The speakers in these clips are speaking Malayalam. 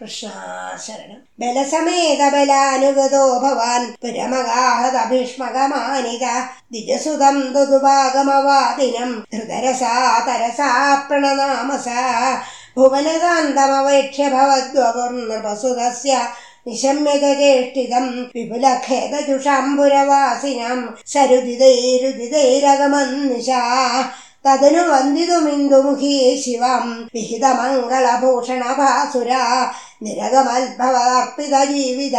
കൃഷ്ണ ശരണം ബലസമേത ബലാനുഗതോ ഭവാൻ പുരമഗാഹത ഭീഷ്മകമാനിത ദ്വിജസുതം ദുദുഭാഗമവാദിനം ധൃതരസാ തരസാ പ്രണനാമസ. ഭുവനകാന്തമവേക്ഷ്യ ഭവദ്വപുർനൃപസുതസ്യ നിശമ്യതചേഷ്ടിതം വിപുലഖേദജുഷാംബുരവാസിനം സരുദിതൈരുദിതൈരഗമന്നിശാ തതനു വന്ദിതുമിന്ദുമുഖീ ശിവം വിഹിതമംഗളഭൂഷണഭാസുര. നിരഗമത്ഭവർപ്പിത ജീവിത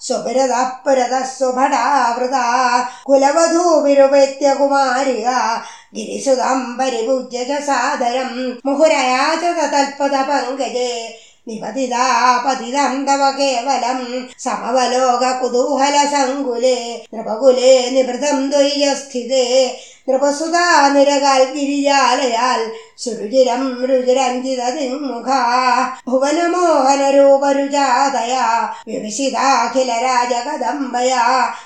സുപുരത പുരത സുഭടാവൃത കുലവധൂവിരുപേത്യ കുമാരിക ഗിരിസുതം പരിപൂജ്യ ച സാദരം. മുഹുരയാച തൽപദ പങ്കജേ നിപതിതാ പതിതം തവ കേവലം. സമവലോക കുതൂഹല സങ്കുലേ നൃപകുലേ നിഭൃതം ദ്വൈജസ്ഥിതേ നൃപസുതാ നിരകാൽ ഗിരിജാലയാൽ സുരുചിരം രുചിരഞ്ജിതതിമുഖ ഭുവനമോഹന രൂപരുജാതയാ വിവിശിതാഖില രാജകദംബയാ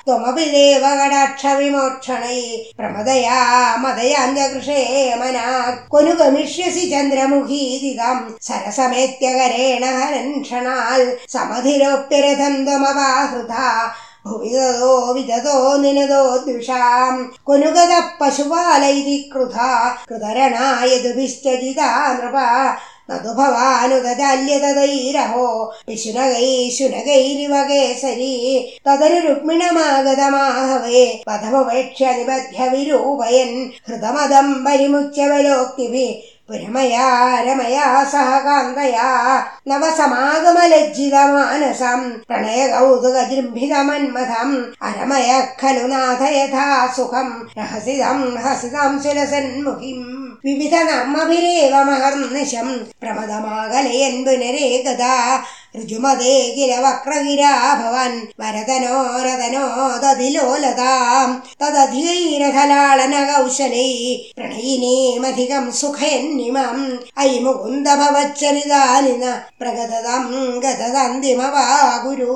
ത്വമപി ദേവകടാക്ഷ വിമോക്ഷണൈ പ്രമദയാ മദയാഞ്ജകൃഷേ മനാ കൊനു ഗമിഷ്യസി ചന്ദ്രമുഖീതിതം. സരസമേത്യകരേണ ഹരൻഷണാൽ സമധിരോപ്യരഥം ത്വമപാഹൃത ഭുവിതോ വിതതോ നിനതോ ദ്വിഷാം കൊനുഗത പശുപാലൈതി കൃത കൃതരണായതുഭിശ്ചജിതാ നൃപ നതു ഭവാനുതജാല്യതൈരഹോ പിശുനകൈ ശുനകൈരിവ കേസരി തദനു രുക്മിണമാഗതമാഹവേ പഥമുപേക്ഷ്യ നിബധ്യ വിരൂപയൻ ഹൃതമദം പരിമുച്യവലോക്തിഭി പുരമയാ രമയാ സഹ കാന്തയാ നവസമാഗമലജ്ജിതമാനസം പ്രണയകൗതുകജൃംഭിതമന്മഥം അരമയ ഖലു നാഥ യഥാ സുഖം രഹസിതം ഹസിതം സുരസന്മുഖിം വിവിധ നർമ്മഭിരേവ മഹർനിശം പ്രമദമാകലയൻ പുനരേകദാ ഋജുമതേ കില വരതനോ വരതനോരതനോ തതിലോലതാം തദധികൈരഥലാളന കൗശലൈ പ്രണയിനീമധികം സുഖയന്നിമം ഐ മുകുന്ദഭവച്ചരിതാനിന പ്രഗതതം ഗതതന്തിമവാ ഗുരു